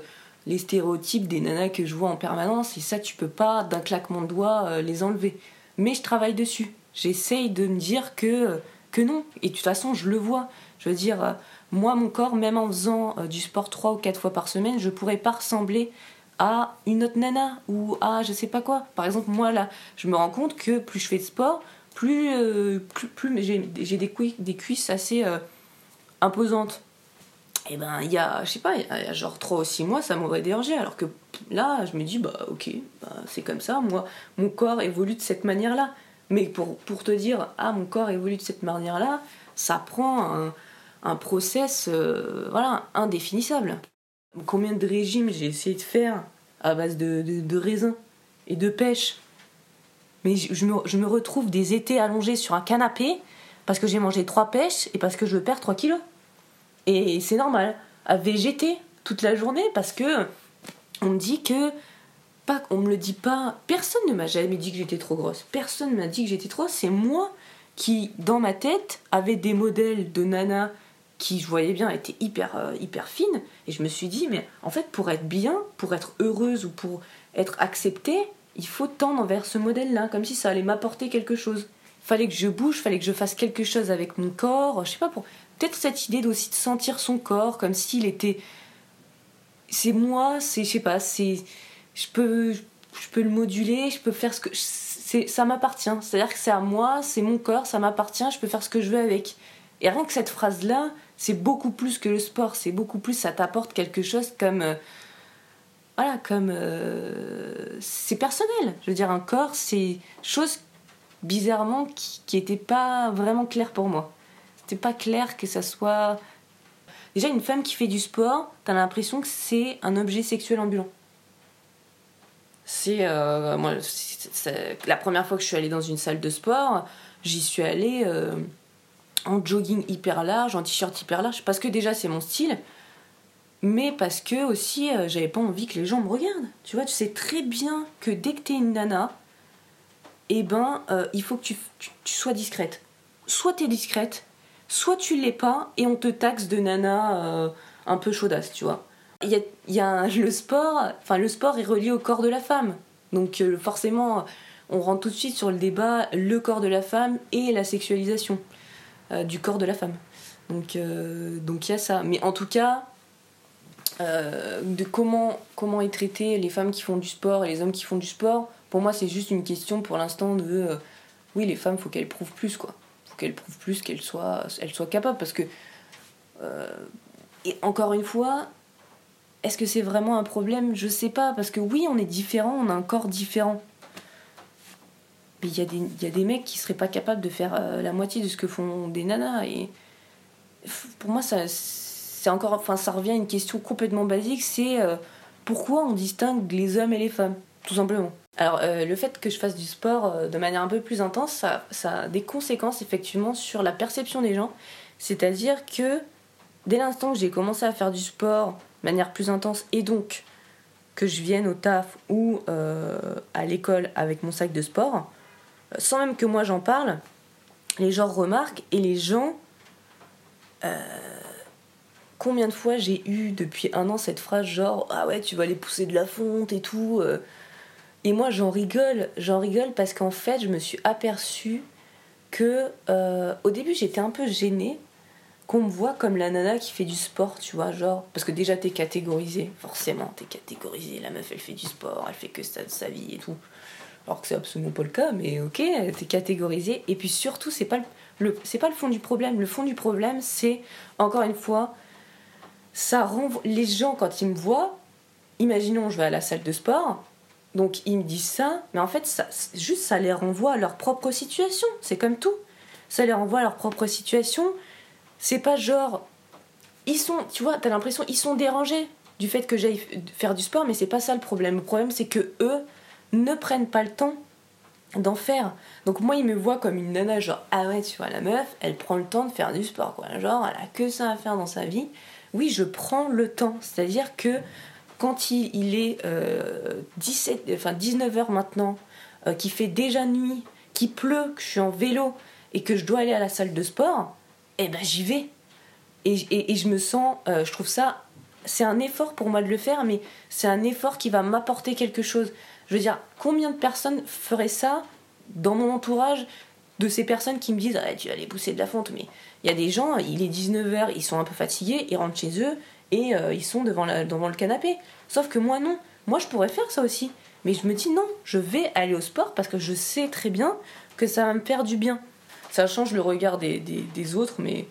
les stéréotypes des nanas que je vois en permanence et ça, tu peux pas d'un claquement de doigts euh, les enlever. Mais je travaille dessus. J'essaye de me dire que, que non. Et de toute façon, je le vois. Je veux dire moi, mon corps, même en faisant euh, du sport trois ou quatre fois par semaine, je pourrais pas ressembler à une autre nana ou à je sais pas quoi. Par exemple, moi là, je me rends compte que plus je fais de sport, plus, euh, plus, j'ai des, cuisses, assez euh, imposantes. Et eh ben, il y a, je sais pas, il y a genre 3 ou 6 mois, ça m'aurait dérangé. Alors que là, je me dis, bah ok, bah, c'est comme ça, moi, mon corps évolue de cette manière-là. Mais pour, pour te dire, ah, mon corps évolue de cette manière-là, ça prend un, process euh, voilà, indéfinissable. Combien de régimes j'ai essayé de faire à base de, de, raisins et de pêche Mais je, me, je, me, retrouve des étés allongés sur un canapé parce que j'ai mangé trois pêches et parce que je perds 3 kilos. Et c'est normal. À végéter toute la journée parce que on me dit que pas on me le dit pas. Personne ne m'a jamais dit que j'étais trop grosse. Personne ne m'a dit que j'étais trop c'est moi qui dans ma tête avait des modèles de nana qui je voyais bien était hyper euh, hyper fine et je me suis dit mais en fait pour être bien pour être heureuse ou pour être acceptée il faut tendre vers ce modèle là comme si ça allait m'apporter quelque chose. Fallait que je bouge fallait que je fasse quelque chose avec mon corps. Je sais pas pour peut-être cette idée aussi de sentir son corps comme s'il était c'est moi c'est je sais pas c'est je peux le moduler je peux faire ce que c'est ça m'appartient c'est à dire que c'est à moi c'est mon corps ça m'appartient je peux faire ce que je veux avec et rien que cette phrase là c'est beaucoup plus que le sport, c'est beaucoup plus, ça t'apporte quelque chose comme. Euh, voilà, comme. Euh, c'est personnel. Je veux dire, un corps, c'est chose bizarrement qui n'était pas vraiment clair pour moi. C'était pas clair que ça soit. Déjà, une femme qui fait du sport, t'as l'impression que c'est un objet sexuel ambulant. C'est. Euh, moi, la première fois que je suis allée dans une salle de sport, j'y suis allée en jogging hyper large, en t-shirt hyper large, parce que déjà c'est mon style, mais parce que aussi euh, j'avais pas envie que les gens me regardent. Tu vois, tu sais très bien que dès que t'es une nana, eh ben euh, il faut que tu, sois discrète. Soit t'es discrète, soit tu l'es pas et on te taxe de nana euh, un peu chaudasse, tu vois. Il y a, y a le sport, enfin le sport est relié au corps de la femme. Donc forcément, on rentre tout de suite sur le débat le corps de la femme et la sexualisation du corps de la femme. Donc il y a ça. Mais en tout cas, euh, de comment, comment est traité les femmes qui font du sport et les hommes qui font du sport, pour moi, c'est juste une question pour l'instant de. Euh, oui, les femmes, faut qu'elles prouvent plus, quoi. Faut qu'elles prouvent plus, qu'elles soient, elles soient capables. Parce que. Euh, et encore une fois, est-ce que c'est vraiment un problème? Je sais pas. Parce que oui, on est différent, on a un corps différent. Mais il y, a des, mecs qui seraient pas capables de faire la moitié de ce que font des nanas. Et pour moi, ça encore, enfin, ça revient à une question complètement basique, c'est euh, pourquoi on distingue les hommes et les femmes, tout simplement? Alors, euh, le fait que je fasse du sport euh, de manière un peu plus intense, ça, a des conséquences effectivement sur la perception des gens. C'est-à-dire que dès l'instant que j'ai commencé à faire du sport de manière plus intense et donc que je vienne au taf ou à l'école avec mon sac de sport, sans même que moi j'en parle, les gens remarquent et les gens combien de fois j'ai eu depuis un an cette phrase genre ah ouais tu vas les pousser de la fonte et tout euh. Et moi j'en rigole j'en rigole parce qu'en fait je me suis aperçue que euh, au début j'étais un peu gênée qu'on me voit comme la nana qui fait du sport tu vois genre parce que déjà t'es catégorisée forcément t'es catégorisée la meuf elle fait du sport elle fait que ça de sa vie et tout alors que c'est absolument pas le cas mais ok t'es catégorisée et puis surtout c'est pas le c'est pas le fond du problème le fond du problème c'est encore une fois ça renvoie. Les gens, quand ils me voient, imaginons, je vais à la salle de sport, donc ils me disent ça, mais en fait, ça, juste ça les renvoie à leur propre situation. C'est comme tout. Ça les renvoie à leur propre situation. C'est pas genre. Ils sont, tu vois, t'as l'impression, ils sont dérangés du fait que j'aille faire du sport, mais c'est pas ça le problème. Le problème, c'est que eux ne prennent pas le temps d'en faire. Donc moi, ils me voient comme une nana, genre, ah ouais, tu vois, la meuf, elle prend le temps de faire du sport, quoi. Genre, elle a que ça à faire dans sa vie oui, je prends le temps. C'est-à-dire que quand il, est 17, euh, enfin 19h maintenant, euh, qu'il fait déjà nuit, qu'il pleut, que je suis en vélo et que je dois aller à la salle de sport, eh ben j'y vais. Et, je me sens, euh, je trouve ça, c'est un effort pour moi de le faire, mais c'est un effort qui va m'apporter quelque chose. Je veux dire, combien de personnes feraient ça dans mon entourage de ces personnes qui me disent ah, tu vas aller pousser de la fonte mais il y a des gens il est 19h ils sont un peu fatigués ils rentrent chez eux et euh, ils sont devant, le canapé. Sauf que moi non. Moi je pourrais faire ça aussi. Mais je me dis non je vais aller au sport parce que je sais très bien que ça va me faire du bien. Ça change le regard des, autres mais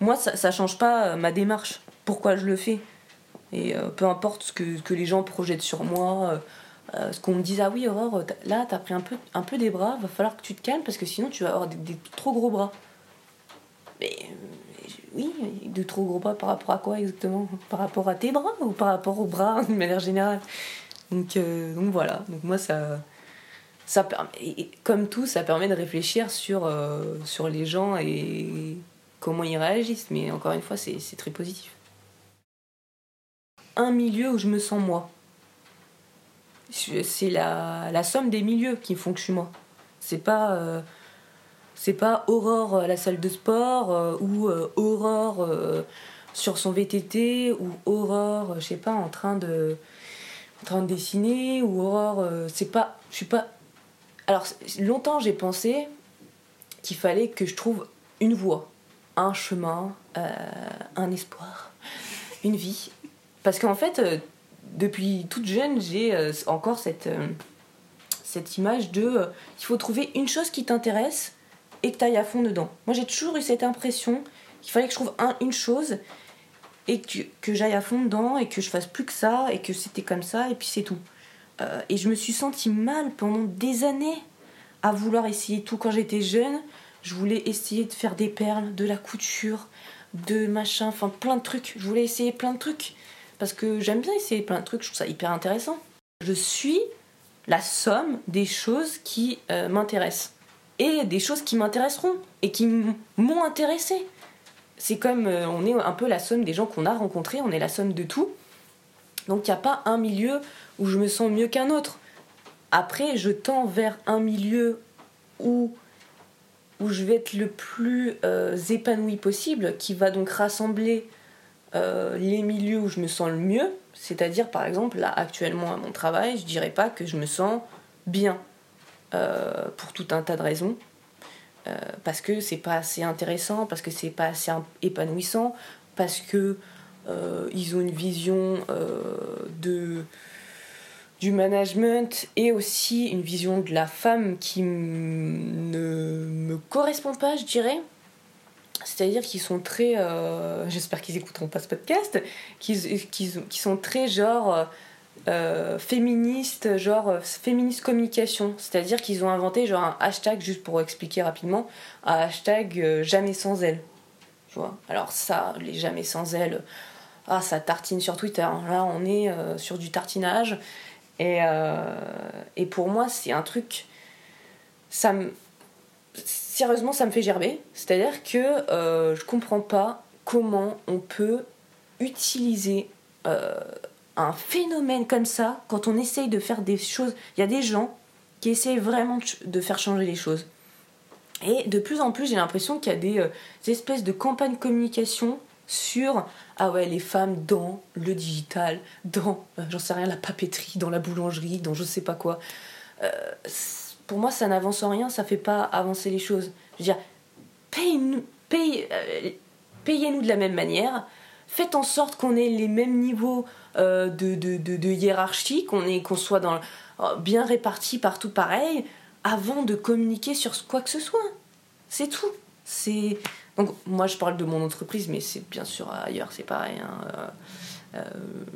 moi ça, ça change pas euh, ma démarche. Pourquoi je le fais. Et euh, peu importe ce que, les gens projettent sur moi ce qu'on me dise ah oui Aurore là t'as pris un peu un peu des bras va falloir que tu te calmes parce que sinon tu vas avoir des, trop gros bras mais oui de trop gros bras par rapport à quoi exactement? Par rapport à tes bras ou par rapport aux bras de manière générale? Donc euh, voilà. Donc moi ça permet, comme tout ça permet de réfléchir sur euh, sur les gens et comment ils réagissent. Mais encore une fois c'est très positif. Un milieu où je me sens moi. C'est la, la, somme des milieux qui font que je suis moi. C'est pas euh, c'est pas Aurore à la salle de sport euh, ou euh, Aurore sur son VTT ou Aurore, je sais pas, en train de en train de dessiner ou Aurore, c'est pas je suis pas alors longtemps j'ai pensé qu'il fallait que je trouve une voie, un chemin, un espoir, une vie. Parce qu'en fait depuis toute jeune, j'ai euh, encore cette, euh, cette image de euh, il faut trouver une chose qui t'intéresse et que tu ailles à fond dedans. Moi, j'ai toujours eu cette impression qu'il fallait que je trouve un, une chose et que, que j'aille à fond dedans et que je fasse plus que ça et que c'était comme ça et puis c'est tout. et je me suis sentie mal pendant des années à vouloir essayer tout. Quand j'étais jeune, je voulais essayer de faire des perles, de la couture, de machin, enfin plein de trucs. Je voulais essayer plein de trucs parce que j'aime bien essayer plein de trucs, je trouve ça hyper intéressant. Je suis la somme des choses qui euh, m'intéressent. Et des choses qui m'intéresseront et qui m'ont intéressé. C'est comme euh, on est un peu la somme des gens qu'on a rencontrés, on est la somme de tout. Donc il n'y a pas un milieu où je me sens mieux qu'un autre. Après, je tends vers un milieu où, où je vais être le plus euh, épanoui possible, qui va donc rassembler euh, les milieux où je me sens le mieux. C'est-à-dire, par exemple, là, actuellement à mon travail, je dirais pas que je me sens bien, euh, pour tout un tas de raisons. parce que c'est pas assez intéressant, parce que c'est pas assez épanouissant, parce que ils ont une vision de du management et aussi une vision de la femme qui ne me correspond pas, je dirais. C'est-à-dire qu'ils sont très. Euh, j'espère qu'ils écouteront pas ce podcast. Qu'ils qui sont très genre. Euh, féministes, genre féministe communication. C'est-à-dire qu'ils ont inventé genre un hashtag, juste pour expliquer rapidement, un hashtag euh, jamais sans elle. Tu vois? Alors ça, les jamais sans elle, ah, ça tartine sur Twitter. Là, on est sur du tartinage. Et, euh, et pour moi, c'est un truc. Ça me. Sérieusement, ça me fait gerber. C'est-à-dire que euh, je comprends pas comment on peut utiliser euh, un phénomène comme ça quand on essaye de faire des choses. Il y a des gens qui essayent vraiment de faire changer les choses. Et de plus en plus, j'ai l'impression qu'il y a des, des, espèces de campagnes communication sur ah ouais les femmes dans le digital, dans euh, j'en sais rien la papeterie, dans la boulangerie, dans je sais pas quoi. Euh, pour moi ça n'avance en rien, ça fait pas avancer les choses. Je veux dire euh, payez-nous de la même manière, faites en sorte qu'on ait les mêmes niveaux de, de, de, hiérarchie, qu'on qu'on soit dans, bien répartis partout pareil, avant de communiquer sur quoi que ce soit. C'est tout. C'est donc moi je parle de mon entreprise, mais c'est bien sûr ailleurs, c'est pareil. Hein, euh, euh,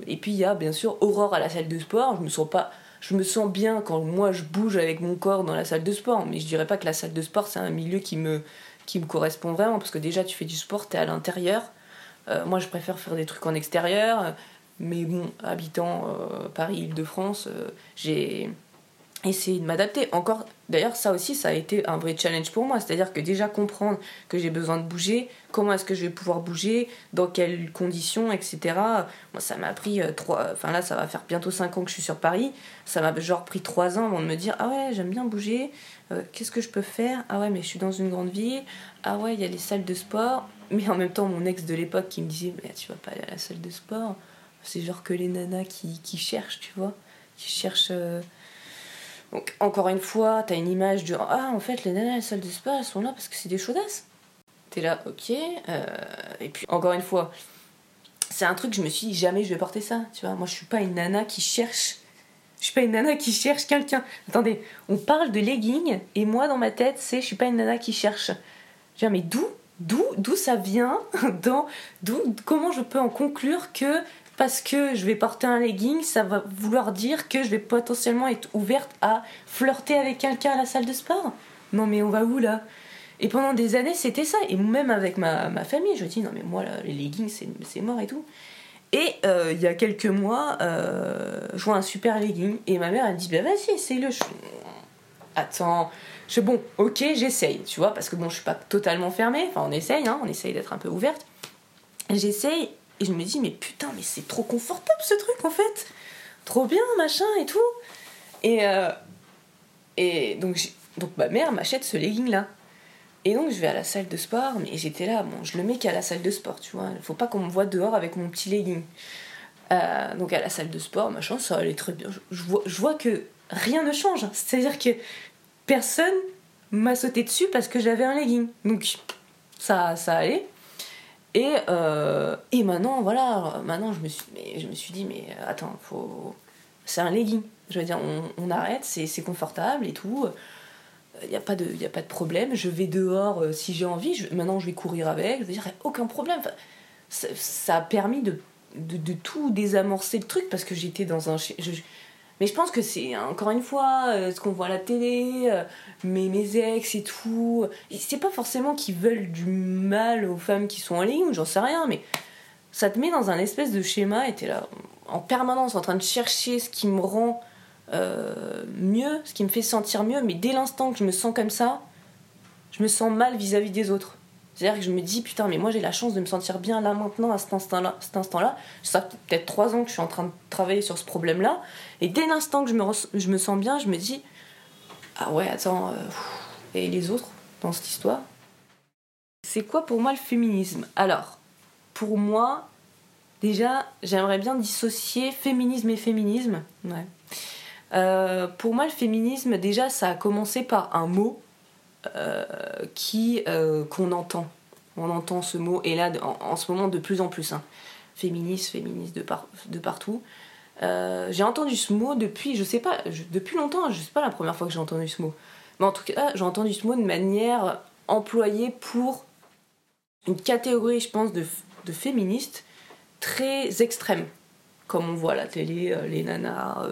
et puis il y a bien sûr Aurore à la salle de sport. Je me sens pas, je me sens bien quand moi je bouge avec mon corps dans la salle de sport, mais je dirais pas que la salle de sport c'est un milieu qui me qui me correspond vraiment parce que déjà tu fais du sport, tu es à l'intérieur. Euh, moi je préfère faire des trucs en extérieur, mais bon, habitant Paris-Île-de-France, j'ai essayer de m'adapter. Encore, d'ailleurs, ça aussi, ça a été un vrai challenge pour moi. C'est-à-dire que déjà comprendre que j'ai besoin de bouger, comment est-ce que je vais pouvoir bouger, dans quelles conditions, etc. Moi, ça m'a pris euh, trois. Enfin, là, ça va faire bientôt 5 ans que je suis sur Paris. Ça m'a genre pris 3 ans avant de me dire Ah ouais, j'aime bien bouger. Euh, qu'est-ce que je peux faire? Ah ouais, mais je suis dans une grande ville. Ah ouais, il y a les salles de sport. Mais en même temps, mon ex de l'époque qui me disait Mais tu vas pas aller à la salle de sport. C'est genre que les nanas qui, qui cherchent, tu vois. Qui cherchent. Euh, donc, encore une fois, t'as une image de Ah, en fait, les nanas à la salle de sport, elles sont là parce que c'est des chaudasses. T'es là, ok. Euh, et puis, encore une fois, c'est un truc, je me suis dit, jamais je vais porter ça. Tu vois, moi, je suis pas une nana qui cherche. Je suis pas une nana qui cherche quelqu'un. Attendez, on parle de leggings, et moi, dans ma tête, c'est je suis pas une nana qui cherche. Je mais d'où ça vient dans, Comment je peux en conclure que parce que je vais porter un legging, ça va vouloir dire que je vais potentiellement être ouverte à flirter avec quelqu'un à la salle de sport. Non mais on va où là? Et pendant des années c'était ça. Et même avec ma, ma famille, je dis non mais moi les leggings c'est mort et tout. Et euh, il y a quelques mois, euh, je vois un super legging et ma mère elle me dit bah vas-y essaye-le. Attends, je bon ok j'essaye, tu vois, parce que bon je suis pas totalement fermée, enfin on essaye, hein, on essaye d'être un peu ouverte. J'essaye et je me dis, mais putain, mais c'est trop confortable ce truc en fait. Trop bien, machin et tout. Et, euh, et donc, donc ma mère m'achète ce legging là. Et donc je vais à la salle de sport, mais j'étais là, bon, je le mets qu'à la salle de sport, tu vois. Faut pas qu'on me voit dehors avec mon petit legging. Euh, donc à la salle de sport, machin, ça allait très bien. Je, vois, je vois que rien ne change. C'est-à-dire que personne m'a sauté dessus parce que j'avais un legging. Donc ça, ça allait. Et, euh, et maintenant, voilà, maintenant je me suis, mais, je me suis dit, mais attends, faut... c'est un legging. Je veux dire, on, arrête, c'est confortable et tout. Il n'y a, pas de, a pas de problème. Je vais dehors euh, si j'ai envie. Maintenant, je vais courir avec. Je veux dire, aucun problème. ça, ça, a permis de, de, tout désamorcer le truc parce que j'étais dans un. Mais je pense que c'est, encore une fois, euh, ce qu'on voit à la télé, euh, mes, mes ex et tout. C'est pas forcément qu'ils veulent du mal aux femmes qui sont en ligne, j'en sais rien, mais ça te met dans un espèce de schéma et t'es là en permanence en train de chercher ce qui me rend euh, mieux, ce qui me fait sentir mieux, mais dès l'instant que je me sens comme ça, je me sens mal vis-à-vis des autres. C'est-à-dire que je me dis, putain, mais moi j'ai la chance de me sentir bien là maintenant, à cet instant-là. Cet instant-là. Ça fait peut-être trois ans que je suis en train de travailler sur ce problème-là. Et dès l'instant que je me, je me sens bien, je me dis, ah ouais, attends, euh, et les autres dans cette histoire? C'est quoi pour moi le féminisme? Alors, pour moi, déjà, j'aimerais bien dissocier féminisme et féminisme. Ouais. Euh, pour moi, le féminisme, déjà, ça a commencé par un mot qui euh, qu'on entend. On entend ce mot, et là, en, ce moment, de plus en plus. Hein. Féministe, féministe de, de partout. j'ai entendu ce mot depuis, je sais pas, depuis longtemps, je sais pas la première fois que j'ai entendu ce mot. Mais en tout cas, j'ai entendu ce mot de manière employée pour une catégorie, je pense, de, de féministes très extrême. Comme on voit à la télé, les nanas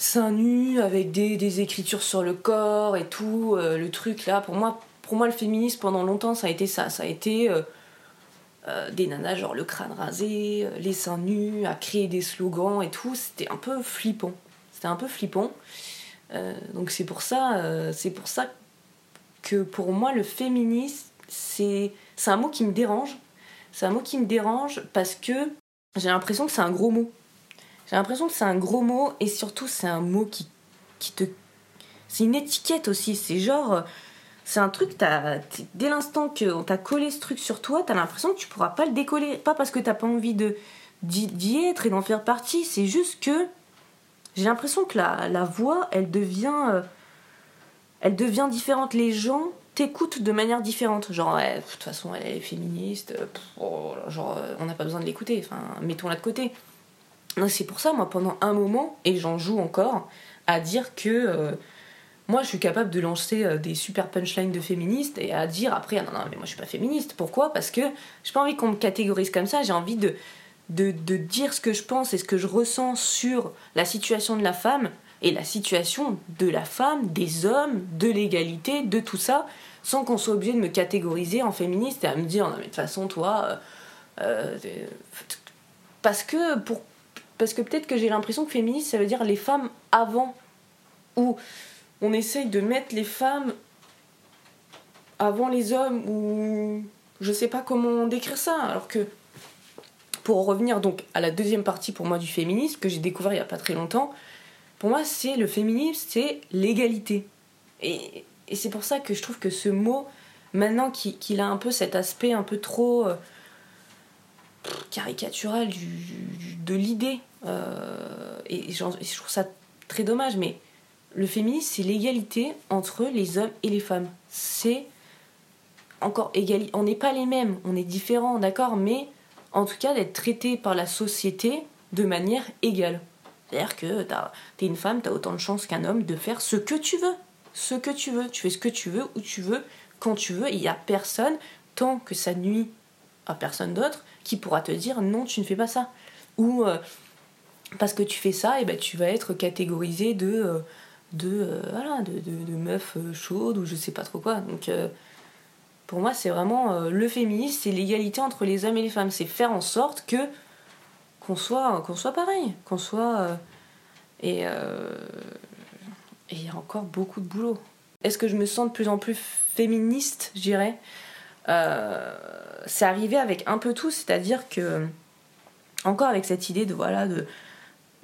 seins nus avec des, écritures sur le corps et tout euh, le truc là. Pour moi pour moi le féminisme pendant longtemps ça a été ça. Ça a été euh, euh, des nanas genre le crâne rasé les seins nus à créer des slogans et tout. C'était un peu flippant. C'était un peu flippant. Donc c'est pour ça c'est pour ça que pour moi le féminisme c'est c'est un mot qui me dérange. C'est un mot qui me dérange parce que j'ai l'impression que c'est un gros mot j'ai l'impression que c'est un gros mot et surtout c'est un mot qui, qui te. C'est une étiquette aussi. C'est genre. C'est un truc, dès l'instant qu'on t'a collé ce truc sur toi, t'as l'impression que tu pourras pas le décoller. Pas parce que t'as pas envie de d'y être et d'en faire partie, c'est juste que j'ai l'impression que la, voix, elle devient. Euh, elle devient différente. Les gens t'écoutent de manière différente. Genre, de toute façon, elle est féministe, oh, genre, on n'a pas besoin de l'écouter, enfin, mettons-la de côté. C'est pour ça, moi, pendant un moment, et j'en joue encore, à dire que euh, moi, je suis capable de lancer euh, des super punchlines de féministes et à dire après, ah non, non, mais moi, je suis pas féministe. Pourquoi? Parce que j'ai pas envie qu'on me catégorise comme ça, j'ai envie de, de, de, dire ce que je pense et ce que je ressens sur la situation de la femme et la situation de la femme, des hommes, de l'égalité, de tout ça, sans qu'on soit obligé de me catégoriser en féministe et à me dire, non, mais de toute façon, toi. Euh, parce que pour parce que peut-être que j'ai l'impression que féministe, ça veut dire les femmes avant. Ou on essaye de mettre les femmes avant les hommes, ou je sais pas comment décrire ça. Alors que, pour revenir donc à la deuxième partie pour moi du féminisme, que j'ai découvert il y a pas très longtemps, pour moi, c'est le féminisme, c'est l'égalité. Et, et c'est pour ça que je trouve que ce mot, maintenant qu'il a un peu cet aspect un peu trop. Euh, caricatural du, de l'idée. Euh, et, je trouve ça très dommage, mais le féminisme, c'est l'égalité entre les hommes et les femmes. C'est encore égal. On n'est pas les mêmes, on est différents, d'accord, mais en tout cas d'être traité par la société de manière égale. C'est-à-dire que t'es une femme, t'as autant de chances qu'un homme de faire ce que tu veux. Ce que tu veux. Tu fais ce que tu veux, où tu veux, quand tu veux. Il n'y a personne, tant que ça nuit à personne d'autre, qui pourra te dire non, tu ne fais pas ça. Ou euh, parce que tu fais ça, et ben tu vas être catégorisé de, euh, de, euh, voilà, de, de, meuf chaude ou je sais pas trop quoi. Donc pour moi, c'est vraiment le féminisme, c'est l'égalité entre les hommes et les femmes. C'est faire en sorte que qu'on soit, soit pareil, qu'on soit. et il y a encore beaucoup de boulot. Est-ce que je me sens de plus en plus féministe, je dirais? Euh, c'est arrivé avec un peu tout, c'est-à-dire que, encore avec cette idée de, voilà, de,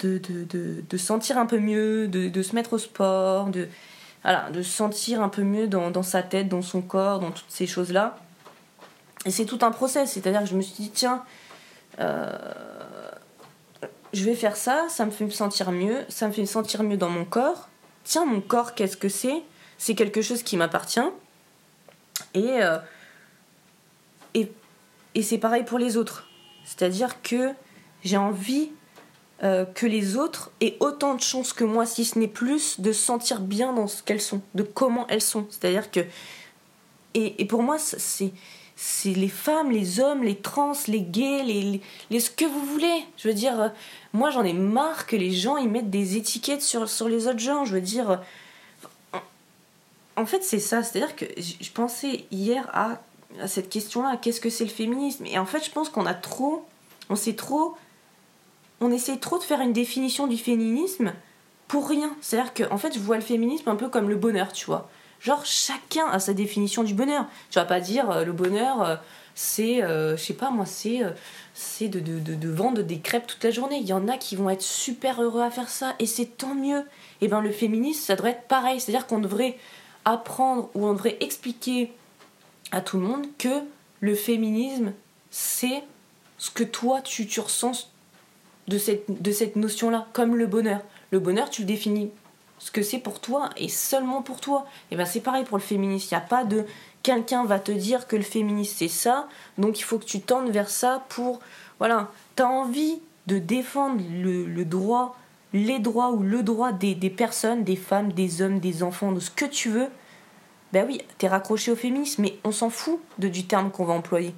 de, de, de, sentir un peu mieux, de, se mettre au sport, de, voilà, de se sentir un peu mieux dans, dans sa tête, dans son corps, dans toutes ces choses-là. Et c'est tout un process, c'est-à-dire que je me suis dit, tiens, euh, je vais faire ça, ça me fait me sentir mieux, ça me fait me sentir mieux dans mon corps. Tiens, mon corps, qu'est-ce que c'est? C'est quelque chose qui m'appartient. Et euh, et, c'est pareil pour les autres. C'est-à-dire que j'ai envie euh, que les autres aient autant de chances que moi, si ce n'est plus, de sentir bien dans ce qu'elles sont, de comment elles sont. C'est-à-dire que. Et, pour moi, c'est c'est les femmes, les hommes, les trans, les gays, les, les, ce que vous voulez. Je veux dire, euh, moi j'en ai marre que les gens ils mettent des étiquettes sur, sur les autres gens. Je veux dire, en fait c'est ça. C'est-à-dire que je pensais hier à à cette question-là, qu'est-ce que c'est le féminisme? Et en fait, je pense qu'on a trop, on sait trop, on essaie trop de faire une définition du féminisme pour rien. C'est-à-dire que, en fait, je vois le féminisme un peu comme le bonheur, tu vois. Genre, chacun a sa définition du bonheur. Tu vas pas dire euh, le bonheur, euh, c'est, euh, je sais pas moi, c'est, de, de, de, vendre des crêpes toute la journée. Il y en a qui vont être super heureux à faire ça, et c'est tant mieux. Et ben le féminisme, ça devrait être pareil. C'est-à-dire qu'on devrait apprendre ou on devrait expliquer à tout le monde que le féminisme, c'est ce que toi, tu, tu ressens de cette, de cette notion-là, comme le bonheur. Le bonheur, tu le définis ce que c'est pour toi et seulement pour toi. Et ben c'est pareil pour le féminisme. Il n'y a pas de quelqu'un va te dire que le féminisme c'est ça, donc il faut que tu tentes vers ça pour. Voilà, tu as envie de défendre le, droit, les droits ou le droit des, des, personnes, des femmes, des hommes, des enfants, de ce que tu veux. Ben oui, t'es raccroché au féminisme, mais on s'en fout de, du terme qu'on va employer.